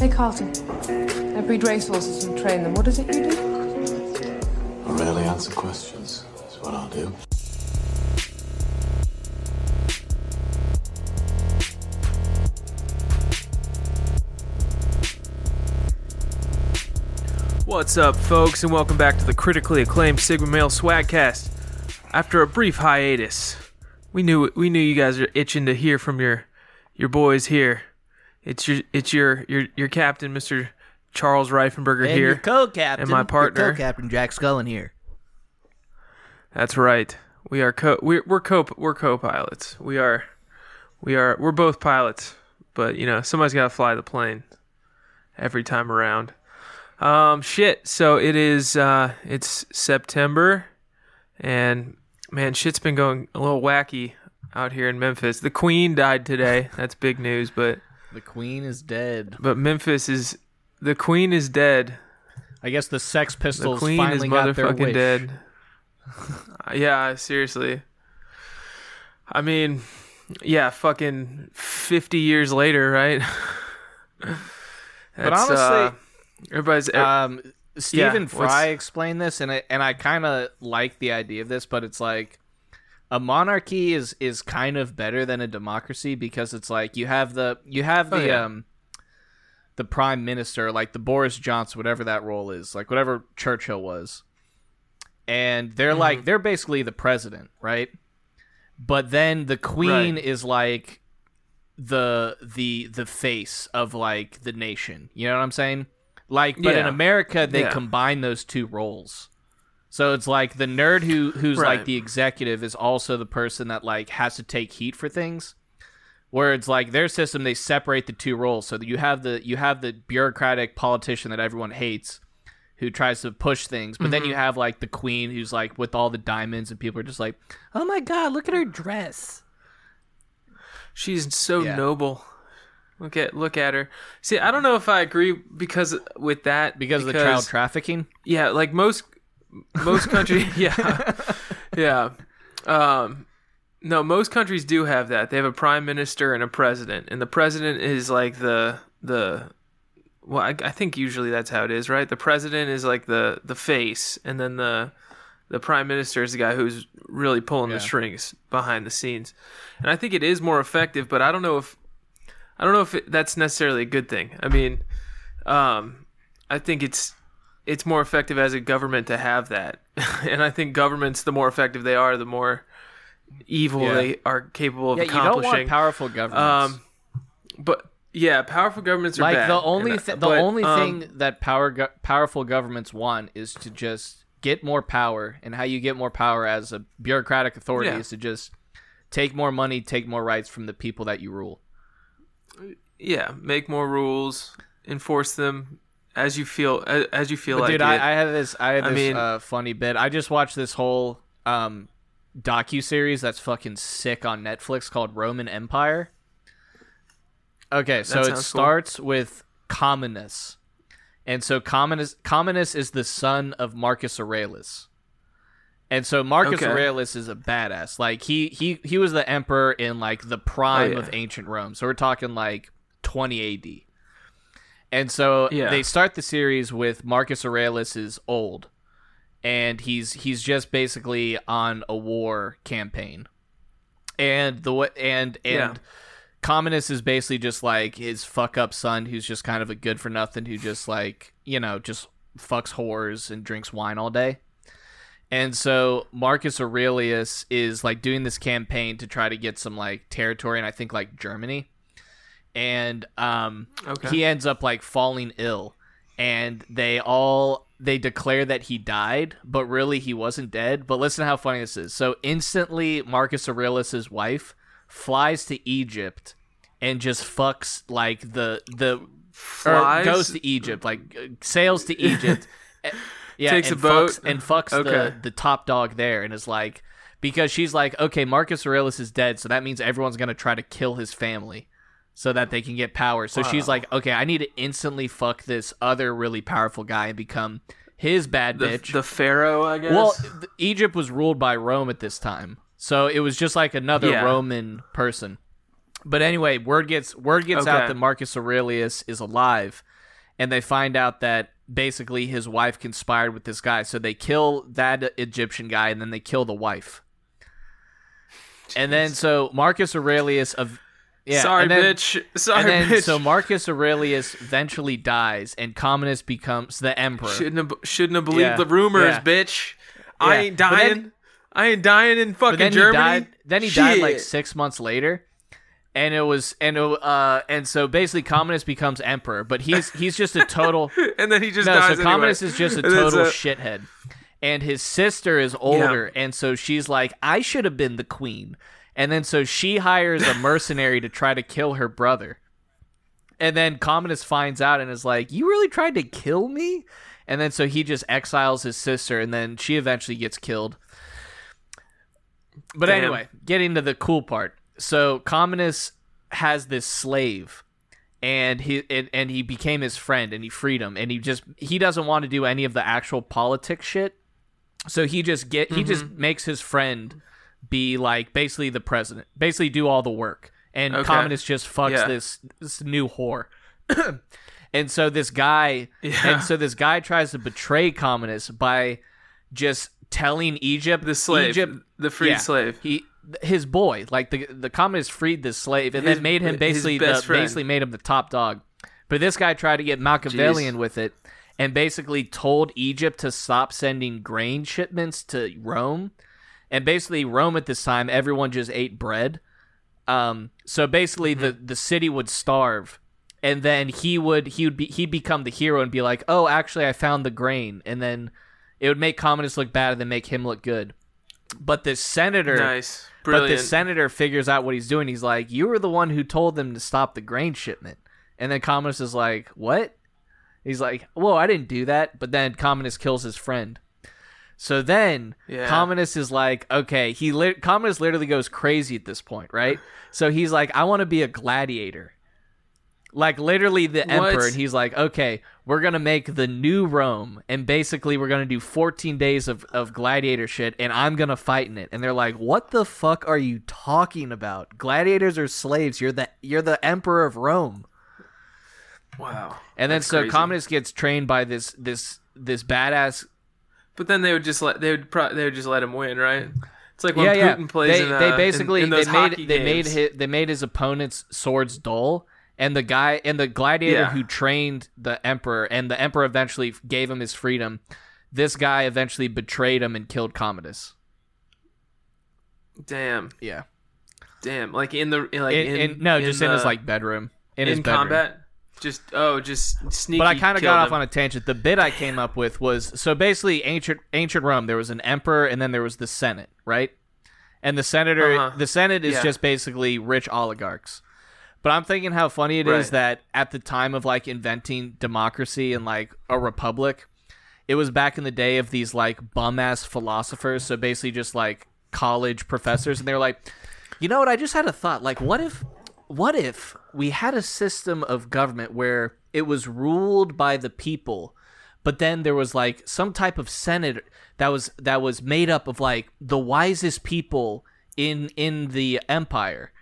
Hey, Carlton. I breed racehorses and train them. What is it you do? I rarely answer questions. That's what I'll do. What's up, folks, and welcome back to the critically acclaimed Sigma Male Swagcast. After a brief hiatus, we knew we knew you guys are itching to hear from your your boys here. It's your it's your your your captain, Mister Charles Reifenberger And here. your co-captain, and my partner. co-captain Jack Scullen here. That's right. We are co we're we're co we're co-pilots. We are we are we're both pilots, but you know somebody's got to fly the plane every time around. Um, shit. So it is. Uh, it's September, and man, shit's been going a little wacky out here in Memphis. The Queen died today. That's big news, but The Queen is dead. but Memphis is the Queen is dead. I guess the Sex The Pistols Queen is finally got their motherfucking wish. dead. yeah, seriously. I mean, yeah, fucking fifty years later, right? But honestly, uh, everybody's um, Stephen what's- Fry explained this, and I and I kind of like the idea of this, but it's like a monarchy is is kind of better than a democracy because it's like you have the you have Oh, the yeah. um the prime minister, like the Boris Johnson, whatever that role is, like whatever Churchill was, and they're Mm-hmm. like they're basically the president, right? But then the queen Right. is like the the the face of like the nation. You know what I'm saying? Like, but in America, they Yeah. combine those two roles. So it's like the nerd who who's Right. like the executive is also the person that like has to take heat for things. Where it's like their system, they separate the two roles. So that you have the you have the bureaucratic politician that everyone hates, who tries to push things, but then you Mm-hmm. have like the queen who's like with all the diamonds, and people are just like, "Oh my god, look at her dress." She's so Yeah. noble. Look at look at her. See, I don't know if I agree because with that Because, of the child trafficking. yeah, like most most countries, yeah, yeah. Um, no, most countries do have that. They have a prime minister and a president, and the president is like the the. Well, I, I think usually that's how it is, right? The president is like the the face, and then the the prime minister is the guy who's really pulling Yeah. the strings behind the scenes. And I think it is more effective, but I don't know if I don't know if it, that's necessarily a good thing. I mean, um, I think it's it's more effective as a government to have that, and I think governments, the more effective they are, the more evil Yeah. they are capable of Yeah, you don't accomplishing. want powerful governments. Um, but yeah, powerful governments are like bad. the only and, uh, the but, only um, thing that power go- powerful governments want is to just get more power and how you get more power as a bureaucratic authority Yeah. is to just take more money take more rights from the people that you rule yeah, make more rules, enforce them as you feel as, as you feel but like dude it. I, I have this i have I this mean- uh, funny bit i just watched this whole um docu series that's fucking sick on netflix called roman empire okay so it sounds cool. starts with Commodus and so Commodus Commodus is the son of marcus aurelius and so Marcus Okay. Aurelius is a badass. Like he he he was the emperor in like the prime Oh, yeah. of ancient Rome. So we're talking like 20 AD. And so Yeah. they start the series with Marcus Aurelius is old, and he's he's just basically on a war campaign, and the and and Yeah. Commodus is basically just like his fuck up son, who's just kind of a good for nothing, who just like you know just fucks whores and drinks wine all day. And so Marcus Aurelius is like doing this campaign to try to get some like territory, and I think like Germany. And um, Okay. he ends up like falling ill, and they all they declare that he died, but really he wasn't dead. But listen how funny this is. So instantly, Marcus Aurelius's wife flies to Egypt and just fucks like the the or Flies? goes to Egypt, like sails to Egypt. eh, yeah, Takes a boat? fucks, and fucks Okay. the the top dog there, and is like because she's like, okay, Marcus Aurelius is dead, so that means everyone's gonna try to kill his family so that they can get power. So she's like, okay, I need to instantly fuck this other really powerful guy and become his bad the, bitch. the pharaoh, I guess. well, th- Egypt was ruled by Rome at this time, so it was just like another Yeah. Roman person. But anyway, word gets word gets out that Marcus Aurelius is alive, and they find out that basically his wife conspired with this guy. So they kill that Egyptian guy, and then they kill the wife. And then so Marcus Aurelius of yeah, Sorry, then- bitch. Sorry, and then bitch. so Marcus Aurelius eventually dies, and Commodus becomes the emperor. shouldn't have shouldn't have believed Yeah. the rumors, Yeah. bitch. I ain't dying. then- I ain't dying in fucking then Germany. he died. Then he died like six months later, and it was and it, uh and so basically Commodus becomes emperor, but he's he's just a total and then he just no. dies So anyway. Commodus is just a total so- shithead, and his sister is older, and so she's like, I should have been the queen, and then so she hires a mercenary to try to kill her brother, and then Commodus finds out and is like, You really tried to kill me, and then so he just exiles his sister, and then she eventually gets killed. But Damn. anyway, getting to the cool part. So Commodus has this slave and he and, and he became his friend and he freed him and he just he doesn't want to do any of the actual politics shit. So he just get he just Mm-hmm. makes his friend be like basically the president. Basically do all the work. And Okay. Commodus just fucks Yeah. this this new whore. and so this guy Yeah. and so this guy tries to betray Commodus by just telling Egypt the slave, Egypt the freed yeah, slave. He his boy, like the the Commodus freed this slave and His- then made him basically the, friend. basically made him the top dog. But this guy tried to get Machiavellian with it and basically told Egypt to stop sending grain shipments to Rome. And basically Rome at this time everyone just ate bread. Um so basically the Mm-hmm. the city would starve and then he would he would be he'd become the hero and be like, "Oh, actually I found the grain." And then it would make Commodus look bad and then make him look good. But the senator Nice, but the senator figures out what he's doing. He's like, "You were the one who told them to stop the grain shipment." And then Commodus is like, "What?" He's like, "Whoa, I didn't do that." But then Commodus kills his friend. So then Yeah. Commodus is like, "Okay." He lit Commodus literally goes crazy at this point, right? So he's like, "I want to be a gladiator." Like literally the emperor, and he's like, "Okay, we're gonna make the new Rome, and basically we're gonna do 14 days of, of gladiator shit, and I'm gonna fight in it." And they're like, "What the fuck are you talking about? Gladiators are slaves. You're the you're the emperor of Rome." wow. And then That's so crazy. Commodus gets trained by this this this badass. But then they would just let they would pro- they would just let him win, right? It's like when yeah, yeah. Putin plays they, in, uh, they in- basically in, those they made they made his, they made his opponent's swords dull. And the guy and the gladiator Yeah. who trained the emperor, and the emperor eventually gave him his freedom. This guy eventually betrayed him and killed Commodus. Damn, Yeah. damn. Like in the like in, in, in- no, just in his like bedroom. In, in, his bedroom. Just oh, just sneaky. But I kind of got off him. on a tangent. The bit I came up with was so basically ancient ancient Rome. There was an emperor, and then there was the Senate, right? And the senator, Uh-huh. the Senate is Yeah. just basically rich oligarchs. But I'm thinking how funny it is Right. that at the time of like inventing democracy and like a republic, it was back in the day of these like bum ass philosophers. So basically, just like college professors, and they were like, you know what? I just had a thought. Like, what if, what if we had a system of government where it was ruled by the people, but then there was like some type of senate that was that was made up of like the wisest people in in the empire,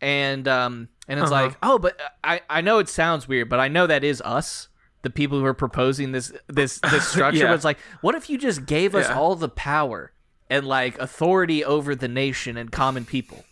and um and it's Uh-huh. like oh, but I I know it sounds weird, but I know that is us. The people who are proposing this this this structure, Yeah. but it's like, what if you just gave us Yeah. all the power and like authority over the nation and common people?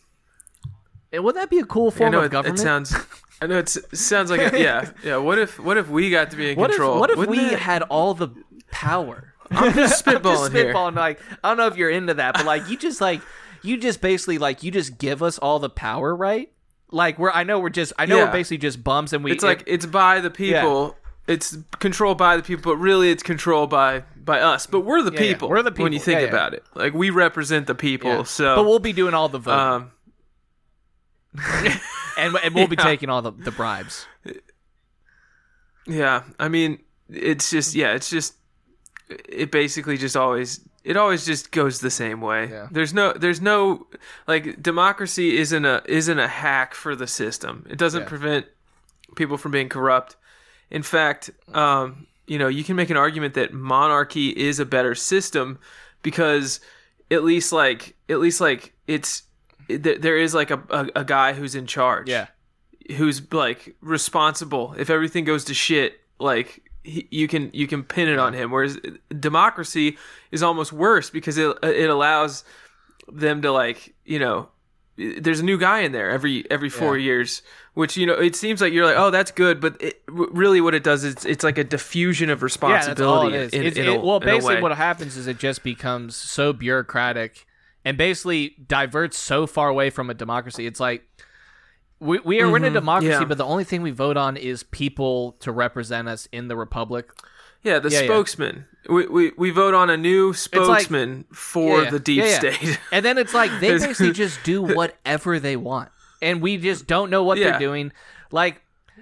And wouldn't that be a cool I form know of it, government? it sounds. I know it sounds like a, yeah yeah. What if what if we got to be in what control? if what if Wouldn't we had all the power? I'm just I'm spitballing here. Like I don't know if you're into that, but like you just like you just basically like you just give us all the power, right? Like we're I know we're just I know Yeah. we're basically just bums and we It's like it's by the people. It's controlled by the people, but really it's controlled by by us. But we're the Yeah, yeah. people. We're the people. When you think Yeah, yeah. about it, like we represent the people. Yeah. So, but we'll be doing all the voting um, and and we'll be yeah. taking all the, the bribes. yeah. I mean, it's just yeah. It's just it basically just always it always just goes the same way. Yeah. There's no there's no like democracy isn't a isn't a hack for the system. It doesn't Yeah. prevent people from being corrupt. In fact, um, you know, you can make an argument that monarchy is a better system because at least like at least like it's th- there is like a, a, a guy who's in charge Yeah. who's like responsible if everything goes to shit like he, you can you can pin it on him. Whereas democracy is almost worse because it it allows them to like you know there's a new guy in there every every four Yeah. years which you know it seems like you're like oh that's good but it, w- really what it does is it's like a diffusion of responsibility. Yeah, that's all it is. in- in a- well, basically, what happens is it just becomes so bureaucratic and basically diverts so far away from a democracy. It's like we, we are we're in a democracy, Mm-hmm. yeah. but the only thing we vote on is people to represent us in the republic. yeah the yeah, yeah. spokesman We, we we vote on a new like- spokesman for Yeah, the deep yeah, yeah. state And then it's like they basically just do whatever they want, and we just don't know what Yeah. they're doing. Like,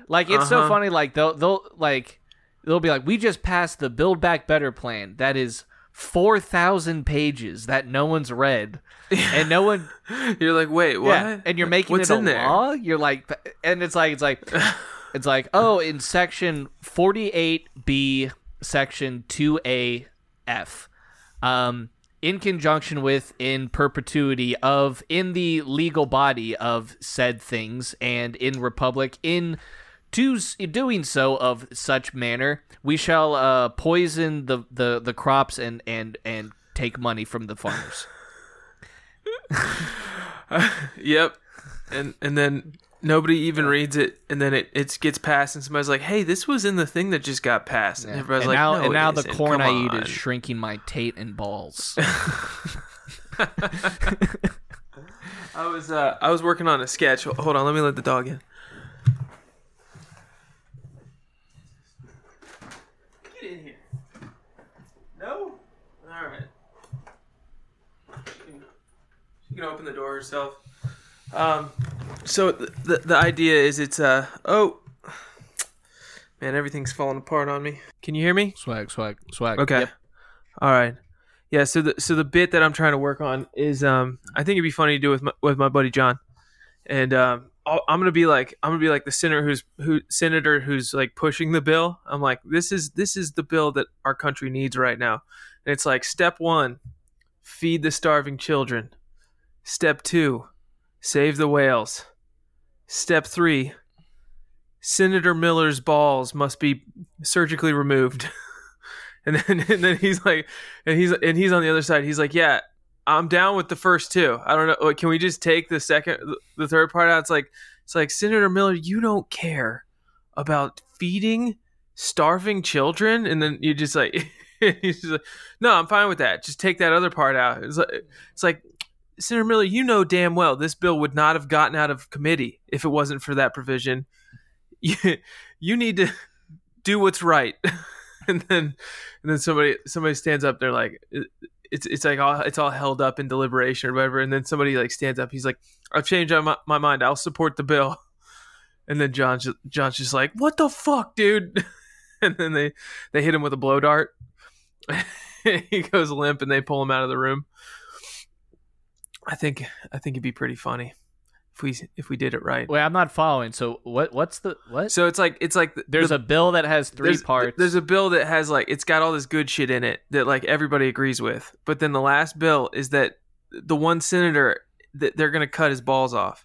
like it's so Uh-huh. funny. Like they'll they'll like they'll be like, we just passed the Build Back Better plan that is four thousand pages that no one's read, and no one. you're like wait what Yeah, and you're making What's it a in there? law. You're like, and it's like it's like it's like oh, in section forty eight B, section two A F, um, in conjunction with in perpetuity of in the legal body of said things and in republic in to doing so of such manner we shall uh, poison the, the the crops and and and take money from the farmers Yep. And and then nobody even reads it, and then it, it gets passed, and somebody's like, "Hey, this was in the thing that just got passed." And everybody's and like, now, "No, and now the isn't. corn Come I eat is shrinking my Tate and balls. I was uh, I was working on a sketch. Hold on, let me let the dog in. Get in here. No. All right. She can, she can open the door herself. Um. So the, the the idea is it's uh oh. Man, everything's falling apart on me. Can you hear me? swag, swag, swag. Okay. Yep. All right. Yeah. So the so the bit that I'm trying to work on is um I think it'd be funny to do with my, with my buddy John, and um I'll, I'm gonna be like I'm gonna be like the senator who's who senator who's like pushing the bill. I'm like this is this is the bill that our country needs right now, and it's like step one, feed the starving children. Step two, save the whales. Step three, Senator Miller's balls must be surgically removed. and then and then he's like and he's and he's on the other side. He's like, "Yeah, I'm down with the first two. I don't know. Can we just take the second the third part out?" It's like it's like Senator Miller, you don't care about feeding starving children and then you just like just like, "No, I'm fine with that. Just take that other part out." It's like it's like Senator Miller, you know damn well this bill would not have gotten out of committee if it wasn't for that provision. You, you need to do what's right. and then and then somebody somebody stands up they're like it's it's like all it's all held up in deliberation or whatever and then somebody like stands up he's like I've changed my, my mind. I'll support the bill. And then John's John's just like, "What the fuck, dude?" And then they they hit him with a blow dart. he goes limp and they pull him out of the room. I think I think it'd be pretty funny if we if we did it right. Wait, I'm not following. So what? What's the what? So it's like it's like the- There's the- a bill that has three there's, parts. There's a bill that has like it's got all this good shit in it that like everybody agrees with. But then the last bill is that the one senator that they're gonna cut his balls off.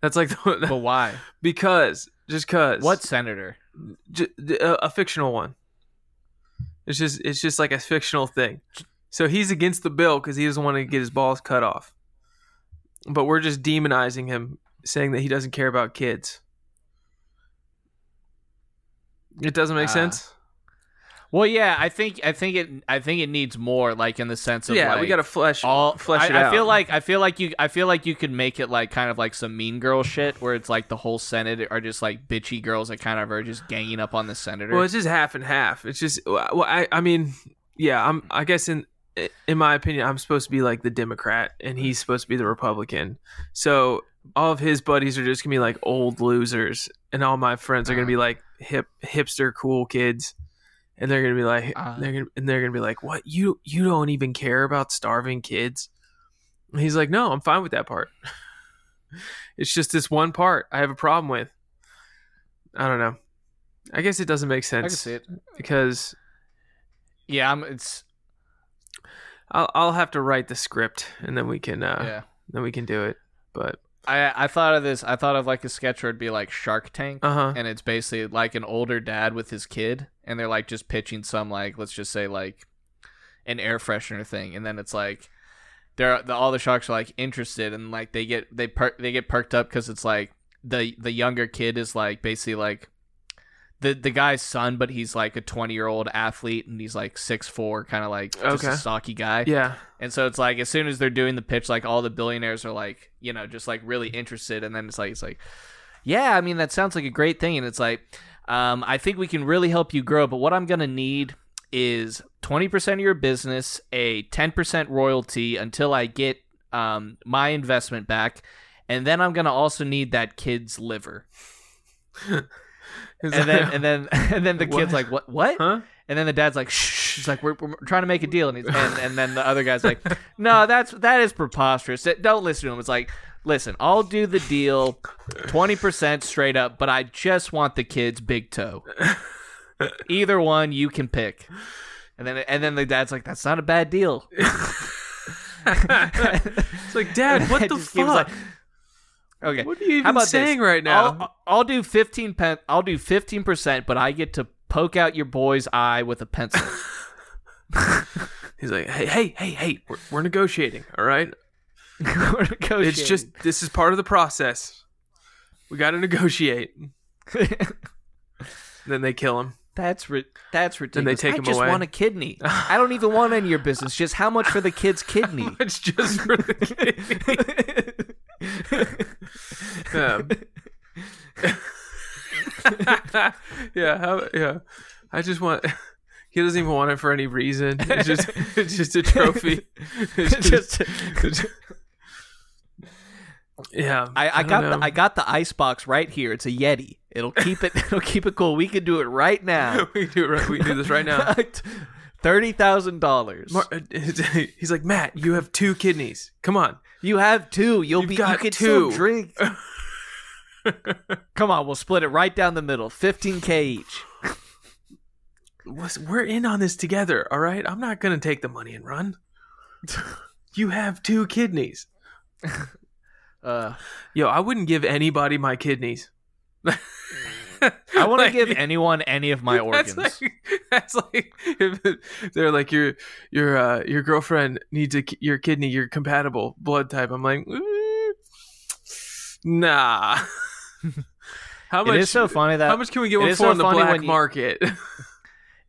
That's like the, but why? because just cause What senator? J- a, a fictional one. It's just it's just like a fictional thing. So he's against the bill because he doesn't want to get his balls cut off. But we're just demonizing him, saying that he doesn't care about kids. It doesn't make Ah. sense. Well, yeah, I think I think it I think it needs more, like in the sense of yeah, like, we gotta flesh all flesh I, it I out. feel like I feel like you I feel like you could make it like kind of like some mean girl shit where it's like the whole Senate are just like bitchy girls that kind of are just ganging up on the senator. Well, it's just half and half. It's just well, I I mean, yeah, I'm I guess in in my opinion, I'm supposed to be like the Democrat and he's supposed to be the Republican. So all of his buddies are just gonna be like old losers, and all my friends are gonna be like hip hipster cool kids, and they're gonna be like Uh. they're gonna and they're gonna be like, what you you don't even care about starving kids? And he's like, no, I'm fine with that part. it's just this one part I have a problem with. I don't know. I guess it doesn't make sense. I can see it. because Yeah, I'm, it's I'll I'll have to write the script and then we can uh yeah. then we can do it. But I I thought of this. I thought of like a sketch where it'd be like Shark Tank, Uh huh. and it's basically like an older dad with his kid, and they're like just pitching some like let's just say like an air freshener thing, and then it's like they're the, all the sharks are like interested, and like they get they per- they get perked up because it's like the the younger kid is like basically like the the guy's son, but he's like a twenty year old athlete, and he's like six four, kind of like just Okay. a stocky guy. Yeah. And so it's like as soon as they're doing the pitch, like all the billionaires are like, you know, just like really interested. And then it's like, it's like, yeah, I mean, that sounds like a great thing. And it's like, um, I think we can really help you grow. But what I'm gonna need is 20% of your business, a 10% royalty until I get um, my investment back, and then I'm gonna also need that kid's liver. And then and then and then the kid's like, what? What? huh? And then the dad's like, "Shh!" He's like, we're, "We're trying to make a deal," and, he's, and and then the other guy's like, "No, that's that is preposterous. Don't listen to him." It's like, listen, I'll do the deal, twenty percent straight up, but I just want the kid's big toe. Either one, you can pick. And then and then the dad's like, "That's not a bad deal." It's like, Dad, what the fuck? like, okay, what are you even saying this? right now? I'll, I'll do fifteen pen. I'll do fifteen percent, but I get to poke out your boy's eye with a pencil. He's like, hey, hey, hey, hey, we're, we're negotiating, all right? We're negotiating. It's just this is part of the process. We got to negotiate. Then they kill him. That's ri- that's ridiculous. they take I him just away. want a kidney. I don't even want any of your business. Just how much for the kid's kidney? It's just for the kid. Um, yeah, how, yeah. I just want. He doesn't even want it for any reason. It's just, it's just a trophy. It's just, yeah. I, I don't got know. the I got the ice box right here. It's a Yeti. It'll keep it. It'll keep it cool. We can do it right now. we can do it right. We can do this right now. Thirty thousand dollars. He's like Matt. You have two kidneys. Come on. You have two. You'll You've be. got you can two. still drink. Come on, we'll split it right down the middle. Fifteen k each. Listen, We're in on this together. All right. I'm not gonna take the money and run. You have two kidneys. Uh, Yo, I wouldn't give anybody my kidneys. I want to Like- give anyone any of my organs. That's like, that's like if they're like your your uh, your girlfriend needs a, your kidney. You're compatible blood type. I'm like, mm, nah. how much? it is so funny that how much can we get one for so on the black when you- market?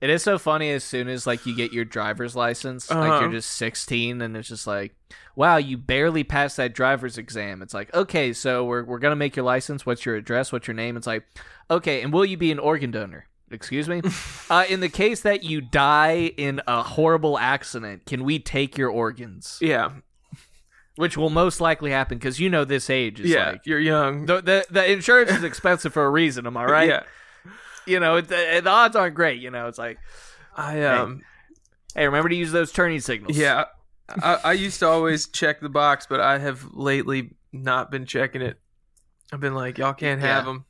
It is so funny as soon as like you get your driver's license, like Uh-huh. you're just 16 and it's just like, wow, you barely passed that driver's exam. It's like, okay, so we're we're gonna make your license. What's your address? What's your name? It's like, okay, and will you be an organ donor? Excuse me. uh, in the case that you die in a horrible accident, can we take your organs? yeah, Which will most likely happen because you know this age is yeah. like you're young. the, the the insurance is expensive for a reason. Am I right? Yeah. You know, the, the odds aren't great. You know, it's like, I um. hey, remember to use those turning signals. Yeah, I, I used to always check the box, but I have lately not been checking it. I've been like, y'all can't have Yeah. them.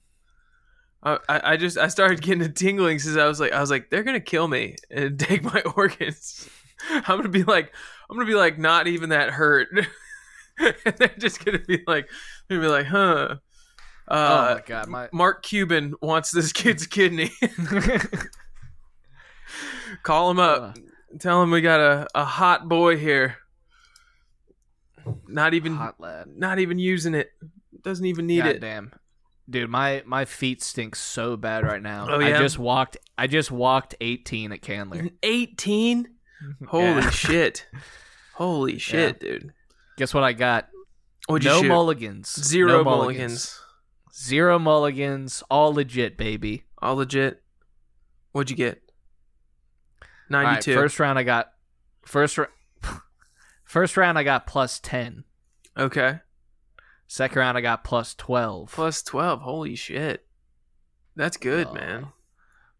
I, I I just I started getting a tingling since I was like I was like they're gonna kill me and take my organs. I'm gonna be like I'm gonna be like not even that hurt, and they're just gonna be like they're gonna be like huh. Oh Uh, my god, my Mark Cuban wants this kid's kidney. Call him up. Tell him we got a, a hot boy here. Not even hot lad. not even using it. Doesn't even need God it. damn. Dude, my my feet stink so bad right now. Oh, I just walked I just walked 18 at Candler. 18? Holy Yeah. shit. Holy shit, dude. Guess what I got? What'd no mulligans. Zero No mulligans. Zero mulligans. All legit, baby. All legit. What'd you get? All right, 92. first round I got first First round I got plus 10. okay. Second round I got plus 12. Plus 12. Holy shit. That's good, Oh. man.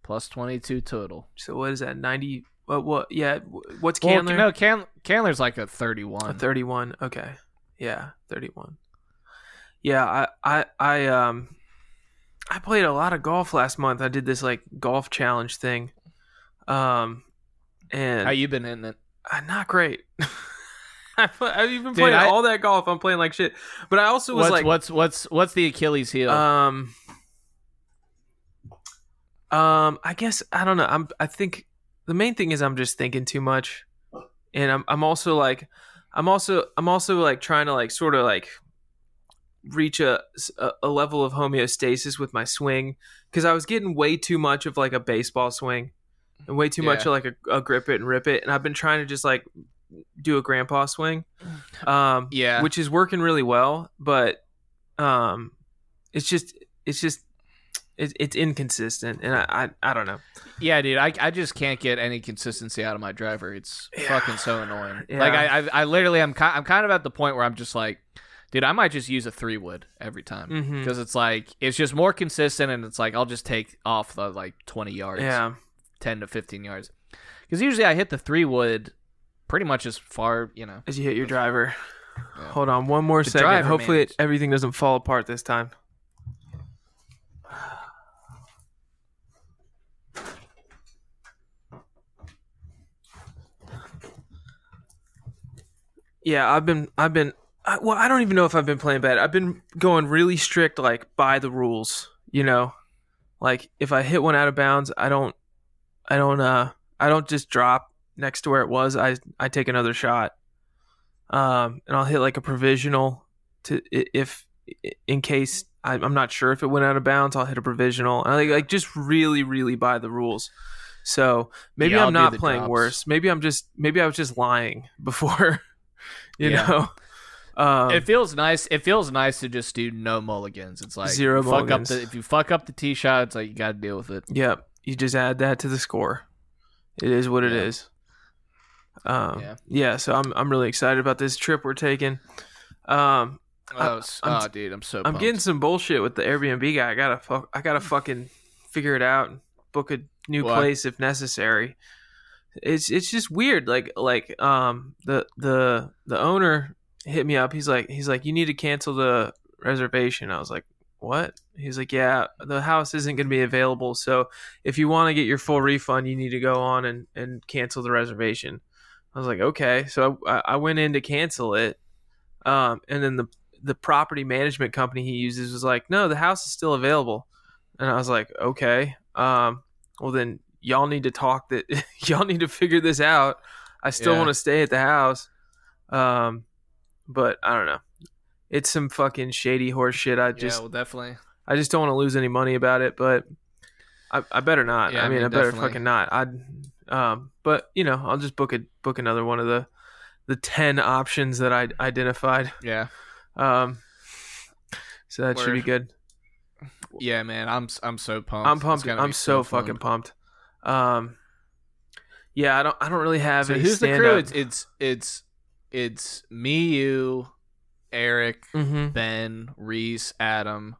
Plus 22 total. So what is that? 90 what what yeah, wh- what's Well, no, Can- Candler's like a 31. A 31. Okay. Yeah, 31. Yeah, I I I um I played a lot of golf last month. I did this like golf challenge thing. Um and How you been in it? uh, not great. I've even played I- all that golf. I'm playing like shit. But I also was what's like, what's what's what's the Achilles heel? um, um, I guess I don't know. I'm. I think the main thing is I'm just thinking too much, and I'm. I'm also like, I'm also. I'm also like trying to like sort of like reach a a, level of homeostasis with my swing because I was getting way too much of like a baseball swing and way too much of like a, a grip it and rip it, and I've been trying to just like do a grandpa swing, um, Yeah. which is working really well, but um, it's just it's just it, it's inconsistent, and I, I I don't know. Yeah, dude, I, I just can't get any consistency out of my driver. It's Yeah. fucking so annoying. Yeah. Like I, I I literally I'm kind I'm kind of at the point where I'm just like, dude, I might just use a three wood every time mm-hmm. because it's like it's just more consistent and it's like I'll just take off the like 20 yards, Yeah, 10 to 15 yards. Because usually I hit the three wood pretty much as far, you know. as you hit your driver. Hold on one more The second. Hopefully, everything doesn't fall apart this time. Yeah, I've been, I've been, I, well, I don't even know if I've been playing bad. I've been going really strict, like by the rules. You know, like if I hit one out of bounds, I don't, I don't, uh, I don't just drop next to where it was. I, I take another shot um, and I'll hit like a provisional to if in case I, I'm not sure if it went out of bounds. I'll hit a provisional. And I like, like just really, really by the rules. So maybe Yeah, I'm not playing drops. worse. Maybe I'm just maybe I was just lying before. you Yeah. know, um, it feels nice. It feels nice to just do no mulligans. It's like Zero fuck mulligans. up the if you fuck up the tee shot, it's like you got to deal with it. Yep. You just add that to the score. It is what it Yeah. is. Um, Yeah. yeah. So I'm I'm really excited about this trip we're taking. Um, I- Oh, s- I'm- oh, dude, I'm so. I'm pumped. getting some bullshit with the Airbnb guy. I gotta fuck. I gotta fucking figure it out and book a new What? place if necessary. It's it's just weird. Like like um the the the owner hit me up. He's like he's like you need to cancel the reservation. I was like what? He's like yeah the house isn't gonna be available. So if you want to get your full refund, you need to go on and and cancel the reservation. I was like okay. So I, I went in to cancel it. Um, and then the the property management company he uses was like, no, the house is still available. And I was like, okay. Um, well then y'all need to talk that y'all need to figure this out. I still Yeah. want to stay at the house. Um, but I don't know. It's some fucking shady horse shit. I just yeah, well, definitely. I just don't want to lose any money about it, but I, I better not. Yeah, I I mean, I, better definitely. fucking not. I'd um, but you know, I'll just book a book another one of the the ten options that I identified. Yeah, Um, so that should be good. yeah, man. I'm I'm so pumped. I'm pumped. I'm be so, fucking pumped. Um, yeah, I don't. I don't really have So any who's the crew? It's it's it's it's me, you, Eric, Mhm. Ben, Reese, Adam.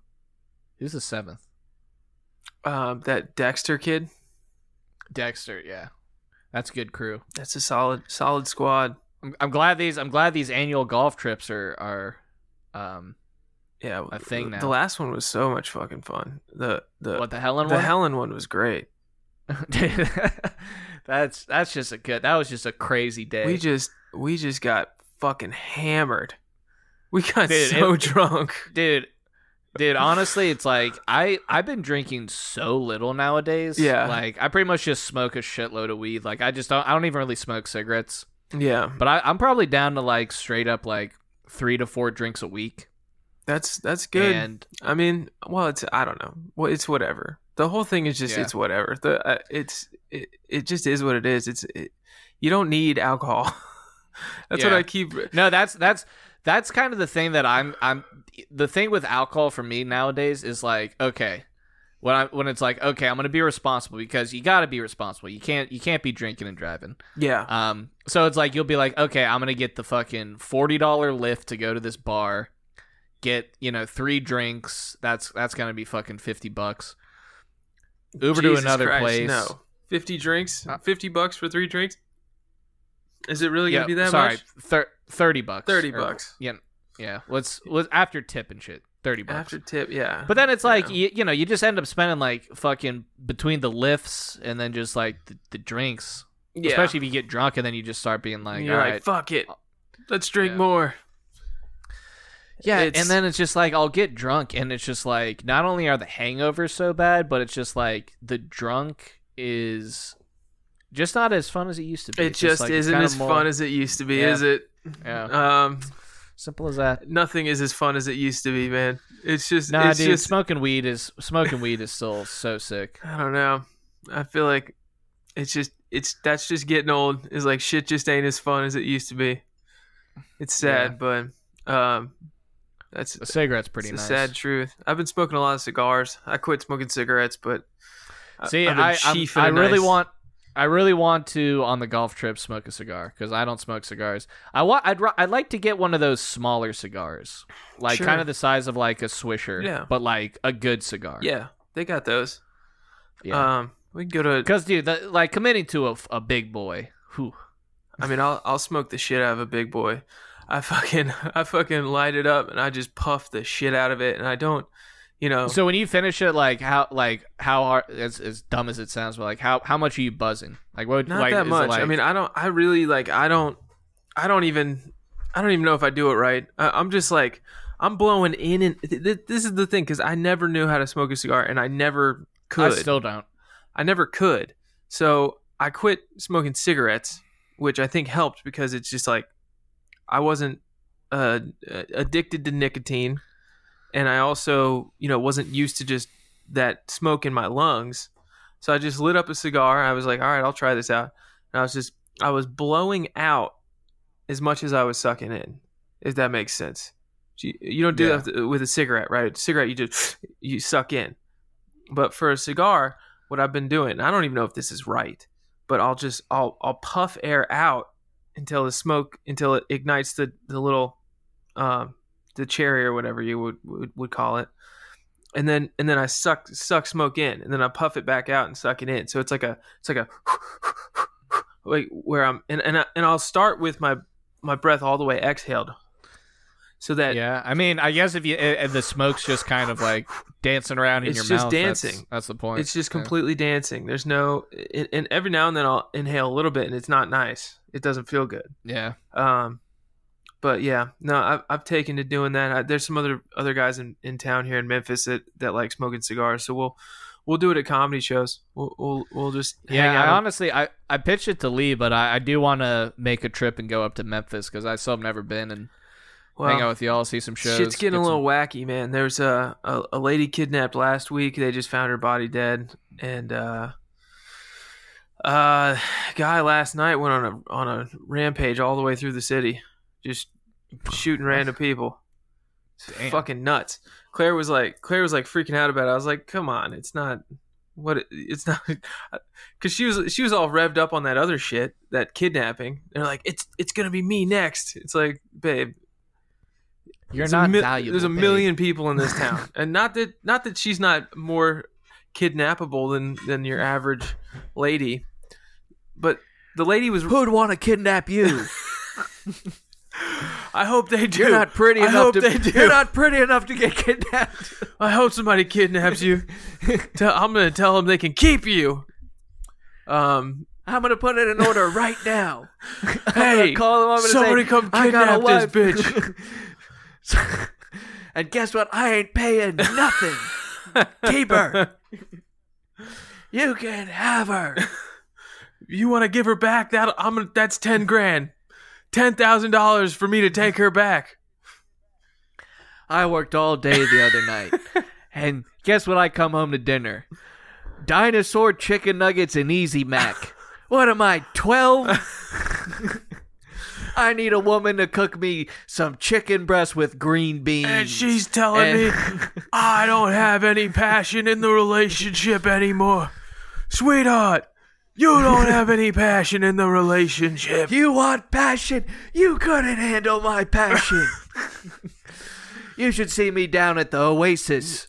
Who's the seventh? Um, that Dexter kid. Dexter. Yeah, that's a good crew. That's a solid, solid squad. I'm, I'm glad these I'm glad these annual golf trips are are um Yeah, A thing now. The last one was so much fucking fun. The the what the Helen the one. Helen one was great. That's that's just a good. That was just a crazy day. We just we just got fucking hammered. We got Dude, so it- drunk. dude dude honestly it's like i i've been drinking so little nowadays Yeah. like i pretty much just smoke a shitload of weed like i just don't i don't even really smoke cigarettes Yeah, but I, i'm probably down to like straight up like three to four drinks a week that's that's good. and I mean, well, it's I don't know. Well, it's whatever. The whole thing is just Yeah. it's whatever. The uh, it's it, it just is what it is. It's it, you don't need alcohol. That's what I keep. no that's that's that's kind of the thing that i'm i'm the thing with alcohol for me nowadays is like okay when I when it's like okay I'm gonna be responsible because you got to be responsible you can't you can't be drinking and driving Yeah, Um, so it's like you'll be like, okay, I'm gonna get the fucking forty dollar Lyft to go to this bar, get you know three drinks. That's that's gonna be fucking fifty bucks. Uber to another Christ, place. No, fifty drinks, Uh, fifty bucks for three drinks. Is it really yeah, gonna be that sorry, much? thir- thirty bucks. 30 Or- bucks. Yeah, yeah. Let's let's after tip and shit. Thirty bucks. After tip, yeah. but then it's like Yeah. you, you know you just end up spending like fucking between the lifts and then just like the, the drinks. yeah. Especially if you get drunk and then you just start being like, you're all like, right, fuck it. Uh, let's drink Yeah. more. Yeah, It's- and then it's just like I'll get drunk, and it's just like not only are the hangovers so bad, but it's just like the drunk is just not as fun as it used to be. It It's just like, isn't as more- fun as it used to be, Yeah. is it? Yeah, Um, simple as that. nothing is as fun as it used to be, man. It's just, Nah, it's dude, just, smoking weed is smoking weed is still so sick. I don't know. I feel like it's just, it's that's just getting old. Is like shit just ain't as fun as it used to be. It's sad, but um, that's A cigarette's pretty it's nice. a sad truth. I've been smoking a lot of cigars. I quit smoking cigarettes, but I- See, I I a really nice- want I really want to on the golf trip smoke a cigar because I don't smoke cigars. I want I'd I'd like to get one of those smaller cigars, like Sure. kind of the size of like a Swisher, Yeah. but like a good cigar. Yeah, they got those. yeah. Um, we can go to. Because dude, the, like committing to a, a big boy. Whew. I mean, I'll I'll smoke the shit out of a big boy. I fucking I fucking light it up and I just puff the shit out of it, and I don't, you know. So when you finish it, like how like how hard as as dumb as it sounds, but like how how much are you buzzing? Like what? not like, that much. I mean, I don't. I really like. I don't. I don't even. I don't even know if I do it right. I, I'm just like I'm blowing in and th- th- this is the thing because I never knew how to smoke a cigar and I never could. I still don't. I never could. So I quit smoking cigarettes, which I think helped because it's just like I wasn't uh, addicted to nicotine, and I also, you know, wasn't used to just that smoke in my lungs. So I just lit up a cigar. I was like, all right, I'll try this out. And I was just, I was blowing out as much as I was sucking in, if that makes sense. You, don't do Yeah. that with a cigarette, right? A cigarette, you just you suck in. But for a cigar, what I've been doing, I don't even know if this is right, but I'll just I'll I'll puff air out until the smoke until it ignites the the little um the cherry or whatever you would, would would call it. And then and then I suck suck smoke in and then I puff it back out and suck it in. So it's like a it's like a like where I'm and and, I, and I'll start with my my breath all the way exhaled. So that Yeah, I mean, I guess if you if the smoke's just kind of like dancing around in It's your just mouth, that's- dancing. That's, the point. It's just Yeah. completely dancing. There's no, and, and every now and then I'll inhale a little bit, and it's not nice. It doesn't feel good. Yeah. Um, but yeah, no, I've, I've taken to doing that. I, there's some other other guys in, in town here in Memphis that, that like smoking cigars, so we'll we'll do it at comedy shows. We'll we'll, we'll just Yeah, hang out. I honestly, I, I pitched it to Lee, but I, I do want to make a trip and go up to Memphis because I still have never been and well, hang out with y'all, see some shows. Shit's getting get a some- little wacky, man. There's a, a a lady kidnapped last week. They just found her body dead, and uh, uh, guy last night went on a on a rampage all the way through the city, just shooting random people. Damn. fucking nuts. Claire was like, Claire was like freaking out about it. I was like, come on, it's not what it, it's not because she was she was all revved up on that other shit, that kidnapping. They're like, it's it's gonna be me next. It's like, babe, You're not a mil- valuable. There's a babe. million people in this town, and not that not that she's not more kidnappable than than your average lady, but the lady was. Who'd want to kidnap you? I hope they do. You're not pretty I enough hope to. they do. You're not pretty enough to get kidnapped. I hope somebody kidnaps you. Tell, I'm gonna tell them they can keep you. Um. I'm gonna put it in order right now. I'm Hey, gonna call them somebody say, come "I got a kidnap this wife." and guess what? I ain't paying nothing. Keep her. You can have her. You want to give her back? That I'm. That's ten grand. Ten thousand dollars for me to take her back. I worked all day the other night. And guess what I come home to dinner? Dinosaur chicken nuggets and Easy Mac. What am I, 12? I need a woman to cook me some chicken breast with green beans. And she's telling me I don't have any passion in the relationship anymore. Sweetheart, you don't have any passion in the relationship. You want passion? You couldn't handle my passion. you should see me down at the Oasis.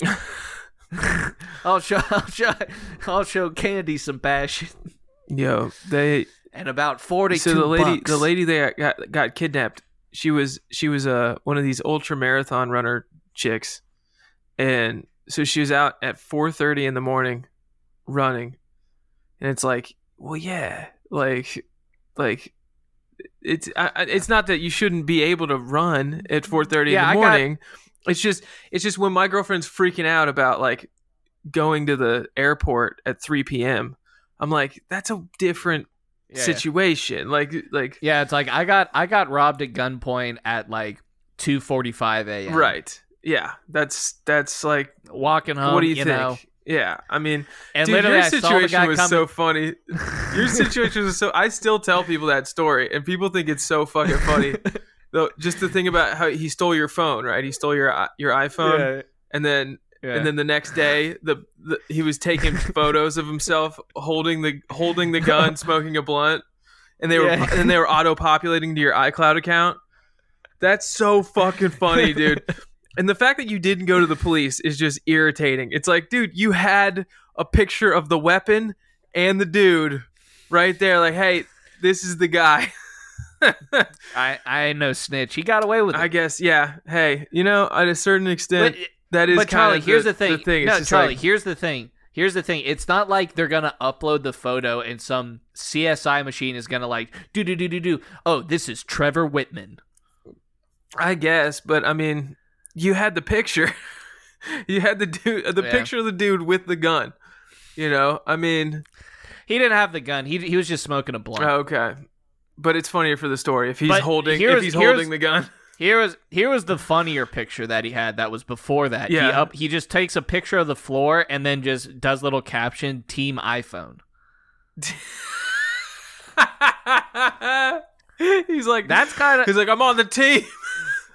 I'll show, I'll show, I'll show Candy some passion. Yo, they And about forty. so the lady bucks. the lady that got got kidnapped. She was she was uh, one of these ultra marathon runner chicks, and so she was out at four thirty in the morning, running, and it's like, well, yeah, like, like, it's I, it's not that you shouldn't be able to run at 4:30 Yeah, in the got- morning. it's just it's just when my girlfriend's freaking out about like going to the airport at 3 p.m. I'm like, that's a different Yeah, yeah. situation. Like like Yeah, it's like I got I got robbed at gunpoint at like two forty five a.m. right. Yeah, that's that's like walking home. what do you, think? know, Yeah, I mean, and dude, literally your I situation was coming. so funny. Your situation was so. I still tell people that story, and people think it's so fucking funny. Though, just to think about how he stole your phone, right? He stole your uh, your iPhone, and then yeah, and then the next day, the, the he was taking photos of himself holding the holding the gun, smoking a blunt, and they were Yeah. and they were auto populating to your iCloud account. That's so fucking funny, dude. And the fact that you didn't go to the police is just irritating. It's like, dude, you had a picture of the weapon and the dude right there. Like, hey, this is the guy. I I no snitch. He got away with it. I guess, yeah. Hey, you know, at a certain extent, but that is but Charlie, here's the, thing. The thing. No, Charlie, like, here's the thing. Here's the thing. It's not like they're gonna upload the photo and some CSI machine is gonna like do do do do do. Oh, this is Trevor Whitman. I guess, but I mean, you had the picture. you had the dude, the Yeah. picture of the dude with the gun. You know, I mean, He didn't have the gun. He he was just smoking a blunt. okay, but it's funnier for the story if he's But holding if he's holding the gun. Here was here was the funnier picture that he had. That was before that. He Yeah. up. He just takes a picture of the floor and then just does little caption Team iPhone. he's like That's kind of he's like I'm on the team.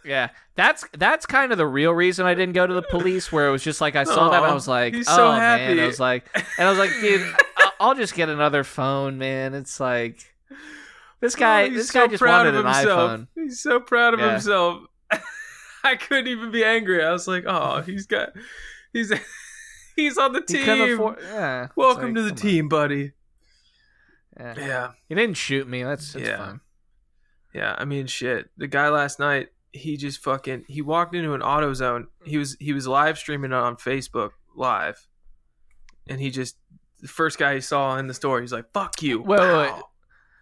Yeah. That's that's kind of the real reason I didn't go to the police. Where it was just like I saw that and I was like, oh so man. I was like, and I was like, dude, I'll just get another phone, man. It's like this oh, guy, Oh, this so guy just proud wanted of an iPhone. He's so proud of Yeah. himself. I couldn't even be angry. I was like, oh, he's got he's he's on the team. afford. Yeah, Welcome like, to the come on. team, buddy. Yeah. Yeah. He didn't shoot me. That's, that's Yeah. fine. Yeah, I mean shit. The guy last night, he just fucking he walked into an AutoZone. He was he was live streaming it on Facebook live. And he just the first guy he saw in the store, he's like, "Fuck you." Wait, wait, wait.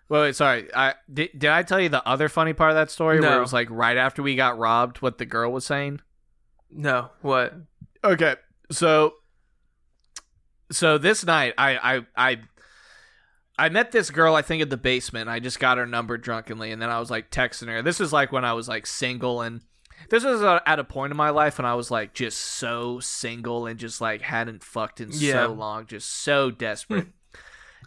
Wait, wait, sorry. I did, did I tell you the other funny part of that story where it was like right after we got robbed what the girl was saying? No, what? Okay. So so this night I I I I met this girl I think at the basement. I just got her number drunkenly and then I was like texting her. This was like when I was like single and this was uh, at a point in my life when I was like just so single and just like hadn't fucked in Yeah. so long, just so desperate.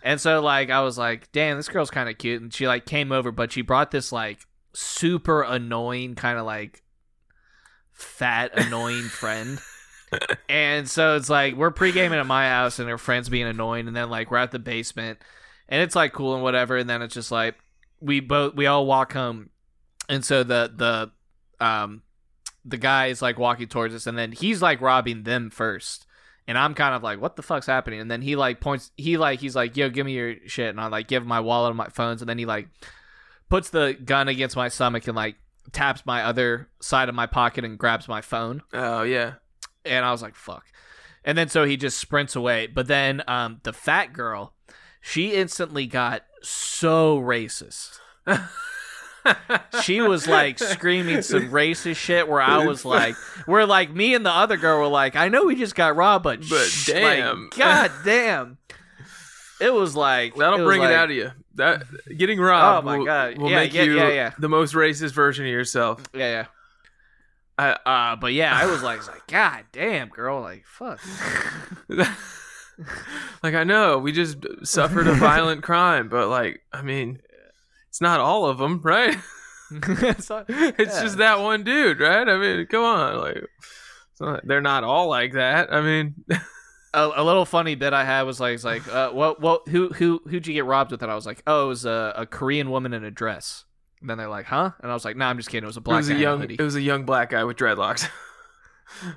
and so like I was like, "Damn, this girl's kind of cute." And she like came over, but she brought this like super annoying kind of like fat annoying friend. And so it's like we're pre-gaming at my house and her friends being annoying and then like we're at the basement and it's like cool and whatever and then it's just like we both we all walk home and so the the um the guy is like walking towards us and then he's like robbing them first and i'm kind of like what the fuck's happening and then he like points he like he's like yo give me your shit and i like give him my wallet and my phones and then he like puts the gun against my stomach and like taps my other side of my pocket and grabs my phone Oh yeah. and I was like, "Fuck!" And then so he just sprints away. But then um, the fat girl, she instantly got so racist. She was like screaming some racist shit. Where I was like, where like me and the other girl were like, "I know we just got robbed, but But sh- like, damn. god damn." It was like That'll it bring like- it out of you. That getting robbed Oh my will, God. will Yeah, make yeah, you yeah, yeah. the most racist version of yourself. Yeah, yeah. I, Uh, but yeah, I was like, like, God damn, girl, like, fuck. like I know we just suffered a violent crime, but like I mean, it's not all of them, right? It's Yeah. just that one dude, right? I mean, come on, like it's not- they're not all like that. I mean, a, a little funny bit I had was like, it's like, uh, what, what, who, who, who'd you get robbed with? And I was like, oh, it was a, a Korean woman in a dress. And then they're like, huh? And I was like, no, I'm just kidding. It was a it black was guy a young, hoodie. it was a young black guy with dreadlocks,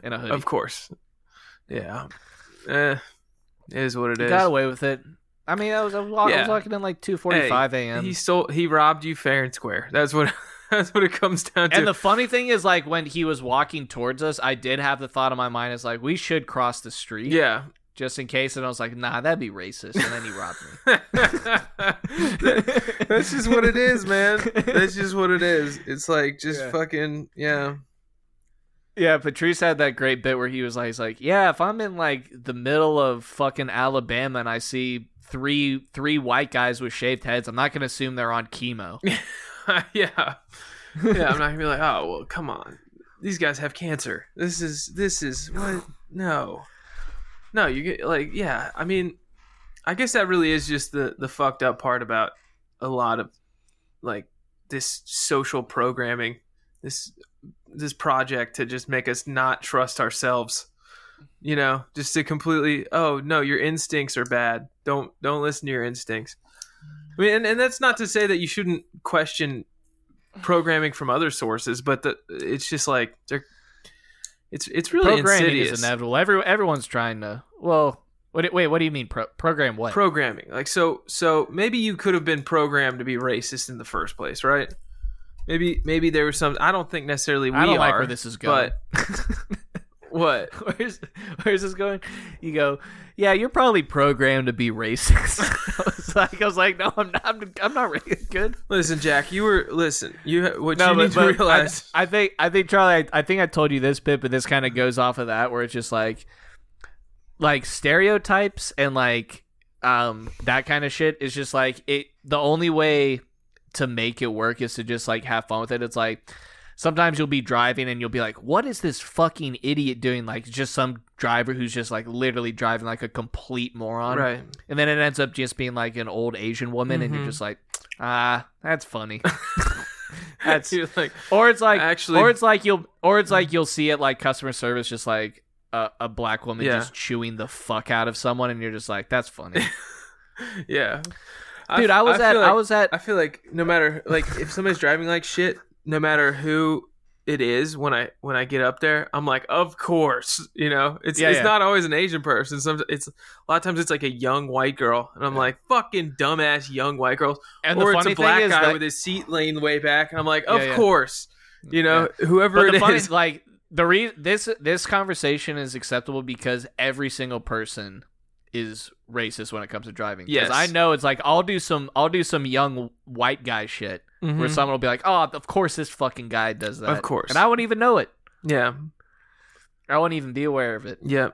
in a hoodie. of course. Yeah, eh, it is what it He is. got away with it. I mean, I was, I was, I Yeah. was walking in like 2:45 a.m. He stole. He robbed you fair and square. That's what. That's what it comes down to. And the funny thing is, like when he was walking towards us, I did have the thought in my mind is like, we should cross the street. yeah, just in case. And I was like, nah, that'd be racist. And then he robbed me. That's just what it is, man. That's just what it is. It's like just Yeah. fucking yeah. Yeah, Patrice had that great bit where he was like, he's like, yeah, if I'm in like the middle of fucking Alabama and I see three three white guys with shaved heads, I'm not gonna assume they're on chemo. yeah. Yeah, I'm not gonna be like, oh well, come on. These guys have cancer. This is this is what no. No, you get like yeah, I mean I guess that really is just the the fucked up part about a lot of like this social programming, this this project to just make us not trust ourselves. You know, just to completely oh no, your instincts are bad. Don't don't listen to your instincts. I mean, and, and that's not to say that you shouldn't question programming from other sources, but the, it's just like they're it's it's really Programming insidious. is inevitable. Every everyone's trying to. Well, what? Wait, what do you mean? Pro- program what? programming like so so maybe you could have been programmed to be racist in the first place right maybe maybe there was some i don't think necessarily we I don't like are, where this is going. but what where's where's this going? You go, yeah, you're probably programmed to be racist. I was like, I was like, no, I'm not. I'm, I'm not really good. listen jack you were listen you what No, you but, need to realize I, I think I think Charlie, I, I think I told you this bit, but this kind of goes off of that, where it's just like, like stereotypes and like um that kind of shit is just like it. The only way to make it work is to just like have fun with it. It's like sometimes you'll be driving and you'll be like, "What is this fucking idiot doing?" Like just some driver who's just like literally driving like a complete moron, right and then it ends up just being like an old Asian woman, and you're Mhm. just like, ah, that's funny. that's like or it's like Actually- or it's like you'll or it's like you'll see it like customer service, just like a, a black woman Yeah. just chewing the fuck out of someone, and you're just like, that's funny, yeah dude. I, was feel at like- I was at I feel like no matter like if somebody's driving like shit, no matter who it is, when I when I get up there, I'm like, of course, you know, it's Yeah, it's yeah. not always an Asian person. Some it's a lot of times it's like a young white girl, and I'm like, fucking dumbass young white girls, and or the it's a black guy that, with his seat laying way back, and I'm like, of Yeah, yeah. course, you know, whoever but the it funny is, like the re- this this conversation is acceptable because every single person is racist when it comes to driving. Yes. I know it's like I'll do some I'll do some young white guy shit where Mhm. someone will be like, oh, of course this fucking guy does that, Of course. and I wouldn't even know it. yeah, I wouldn't even be aware of it. yeah,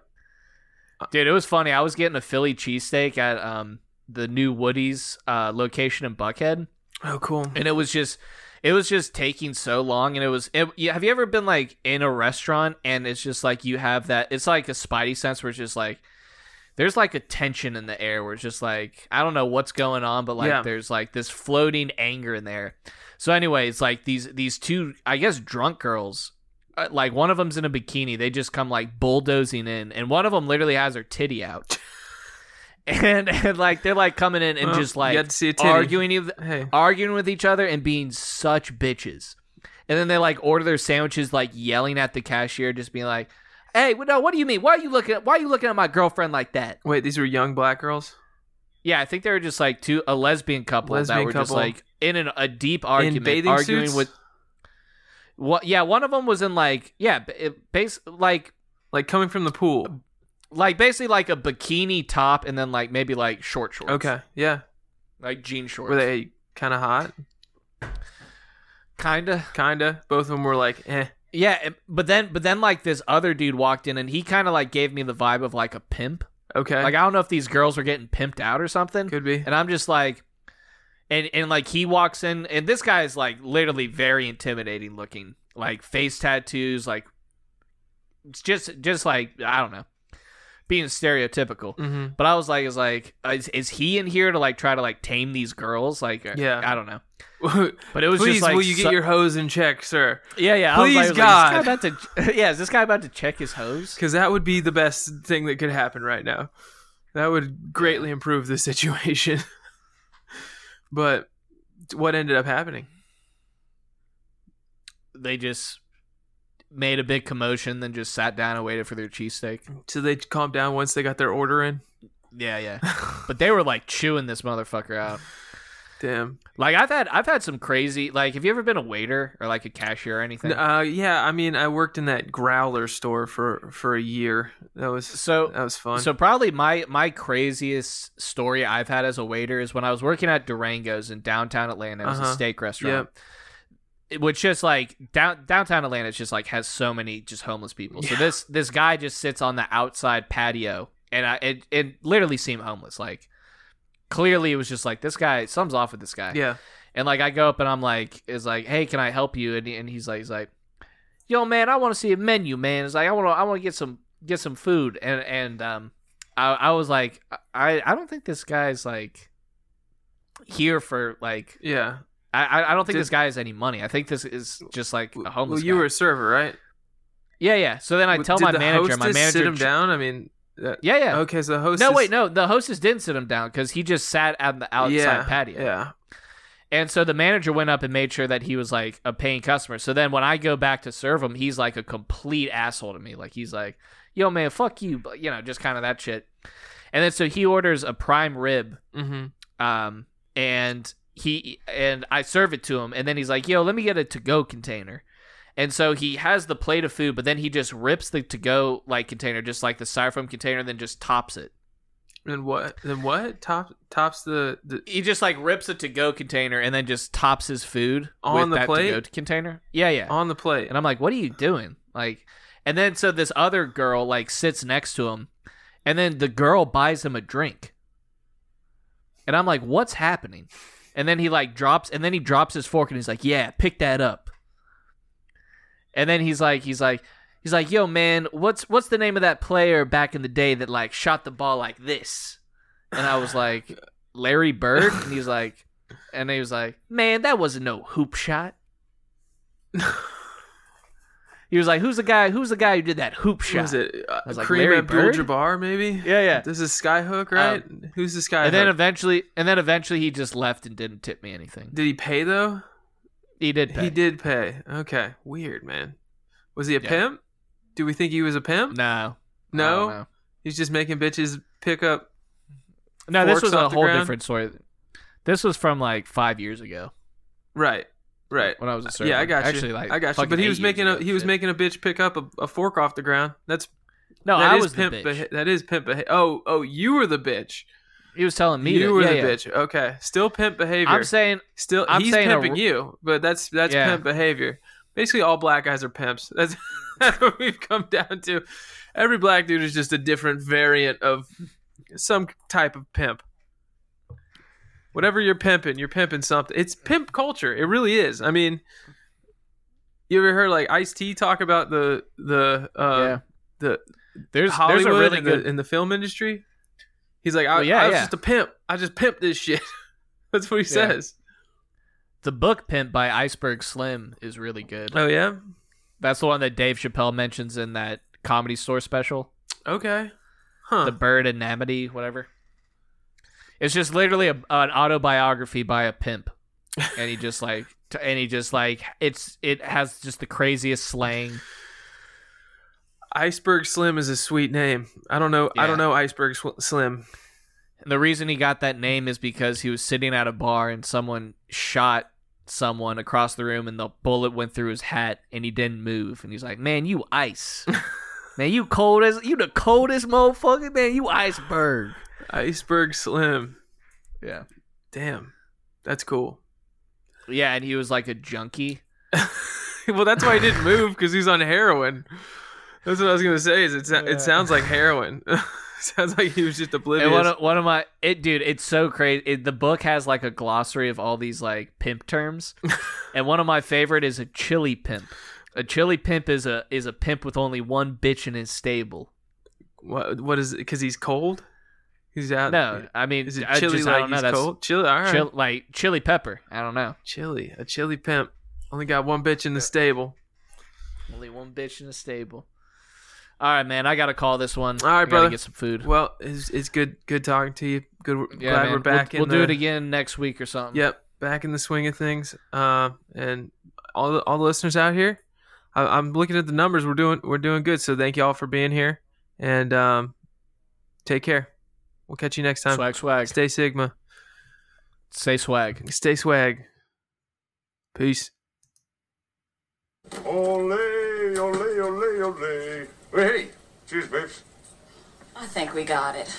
Dude, it was funny. I was getting a Philly cheesesteak at um the new Woody's uh, location in Buckhead, oh cool, and it was just it was just taking so long. And it was it, have you ever been like in a restaurant and it's just like you have that? It's like a spidey sense where it's just like there's like a tension in the air where it's just like I don't know what's going on, but like Yeah. there's like this floating anger in there. So anyway, it's like these these two I guess drunk girls. uh, Like one of them's in a bikini, they just come like bulldozing in, and one of them literally has her titty out, and, and like they're like coming in and just like had to see a titty. arguing, hey, arguing with each other and being such bitches. And then they like order their sandwiches, like yelling at the cashier, just being like, "Hey, what- no, what do you mean? Why are you looking? At, why are you looking at my girlfriend like that?" wait, these were young black girls. Yeah, I think they were just like two a lesbian couple that Lesbian were just like in an, a deep argument, arguing suits, with. What? Yeah, one of them was in like yeah, it, base like like coming from the pool. like basically like a bikini top and then like maybe like short shorts. Okay, yeah, like jean shorts. were they kind of hot? kinda? Kinda. Both of them were like, eh. Yeah, but then but then like this other dude walked in and he kind of like gave me the vibe of like a pimp. Okay, Like I don't know if these girls were getting pimped out or something. could be. And I'm just like and and like he walks in and this guy is like literally very intimidating looking. Like face tattoos, like it's just just like I don't know. Being stereotypical. Mm-hmm. But I was like is like is, is he in here to like try to like tame these girls? Like Yeah. I don't know. But it was Please, just like will you get su- your hose in check, sir? Yeah, yeah. I was Please, I was God. Like, is about to, yeah, is this guy about to check his hose? Because that would be the best thing that could happen right now. That would greatly improve the situation. but what ended up happening? They just made a big commotion, then just sat down and waited for their cheesesteak. So they calmed down once they got their order in. Yeah, yeah. but they were like chewing this motherfucker out. Damn. Like I've had I've had some crazy like have you ever been a waiter or like a cashier or anything? Uh, yeah. I mean, I worked in that growler store for for a year. That was So that was fun. So probably my my craziest story I've had as a waiter is when I was working at Durango's in downtown Atlanta. It was a Uh-huh. steak restaurant. It- Which just like down downtown Atlanta just like has so many just homeless people. So this this guy just sits on the outside patio and I it, it literally seemed homeless. Like clearly it was just like this guy something's off with this guy. yeah. And like I go up and I'm like, is like, hey, can I help you? And, and he's like, he's like, yo, man, I want to see a menu, man. It's like I want to, I want to get some, get some food. And and um, I, I was like, I, I don't think this guy's like here for like, Yeah. I, I- don't think Did- this guy has any money. I think this is just like a homeless. Well, you guy. were a server, right? yeah, yeah. So then I Did tell my the manager, my manager, sit him down. I mean, that, yeah, yeah. Okay, so the host. No, wait, no. The hostess didn't sit him down because he just sat at the outside yeah, patio. Yeah. And so the manager went up and made sure that he was like a paying customer. So then when I go back to serve him, he's like a complete asshole to me. Like he's like, "Yo, man, fuck you," but you know, just kind of that shit. And then so he orders a prime rib, Mm-hmm. um, and he and I serve it to him, and then he's like, "Yo, let me get a to go container." And so he has the plate of food, but then he just rips the to go like container, just like the styrofoam container, and then just tops it. And what? Then what? Top tops the, the he just like rips a to go container and then just tops his food On with the that plate? to go container. Yeah, yeah. on the plate. And I'm like, what are you doing? Like, and then so this other girl like sits next to him, and then the girl buys him a drink. And I'm like, what's happening? And then he like drops, and then he drops his fork, and he's like, yeah, pick that up. And then he's like, he's like, he's like, yo, man, what's what's the name of that player back in the day that like shot the ball like this? And I was like, Larry Bird, and he's like, and he was like, man, that wasn't no hoop shot. He was like, "Who's the guy? Who's the guy who did that hoop shot?" was it? Uh, was like, Kareem? Abdul-Jabbar, maybe. Yeah, yeah. This is Skyhook, right? Who's the Skyhook? And then eventually, and then eventually, he just left and didn't tip me anything. did he pay though? He did. Pay. He did pay. Okay, weird, man. Was he a Yeah. pimp? Do we think he was a pimp? No, No? I. He's just making bitches pick up. No, this was a whole ground? different story. This was from like five years ago Right, right. when I was a server. Yeah, I got you. Actually, like I got you. But he was making a he was making a bitch pick up a, a fork off the ground. That's No, that I is was pimp. beha- that is pimp behavior. Oh, oh, you were the bitch. he was telling me you to- were yeah, the yeah. bitch. Okay, still pimp behavior. I'm saying Still, I'm he's saying pimping r- you, but that's that's Yeah. pimp behavior. Basically, all black guys are pimps. That's that's what we've come down to. Every black dude is just a different variant of some type of pimp. Whatever you're pimping, you're pimping something. It's pimp culture. It really is. I mean, you ever heard like Ice T talk about the the uh, yeah. the There's Hollywood there's a really in, good the, in the film industry? He's like, I, Well, yeah, I was yeah. just a pimp. I just pimped this shit. That's what he Yeah. says. the book Pimp by Iceberg Slim is really good. Oh yeah. That's the one that Dave Chappelle mentions in that comedy store special. Okay. Huh. the bird and Amity, whatever. It's just literally a, an autobiography by a pimp, and he just like, t- and he just like, it's it has just the craziest slang. Iceberg Slim is a sweet name. I don't know. I don't know Iceberg Slim. And the reason he got that name is because he was sitting at a bar and someone shot someone across the room, and the bullet went through his hat, and he didn't move, and he's like, "Man, you ice, man, you cold as you the coldest motherfucker, man, you iceberg." Iceberg Slim. Yeah, Damn. That's cool. yeah, and he was like a junkie. well, that's why he didn't move because he's on heroin. That's what I was gonna say. Is it? It sounds like heroin. sounds like he was just oblivious. And one of, one of my it dude, it's so crazy. It, the book has like a glossary of all these like pimp terms, and one of my favorite is a chili pimp. A chili pimp is a is a pimp with only one bitch in his stable. what? What is it? Because he's cold. He's out. No, I mean, Is it I chili just, I like don't know. That's cold? Chili. All right. chill, like chili pepper. I don't know. Chili. A chili pimp. Only got one bitch in the stable. Only one bitch in the stable. All right, man. I gotta call this one. All right, I brother. Get some food. Well, it's, it's good. Good talking to you. Good. yeah, glad man. we're back We'll, we'll do it again next week or something. Yep, back in the swing of things. Uh, and all the, all the listeners out here, I, I'm looking at the numbers. We're doing we're doing good. So thank you all for being here, and um, take care. We'll catch you next time. Swag, swag. Stay Sigma. Say swag. Stay swag. Peace. Ole, ole, ole, ole. Hey, cheers, babes. I think we got it.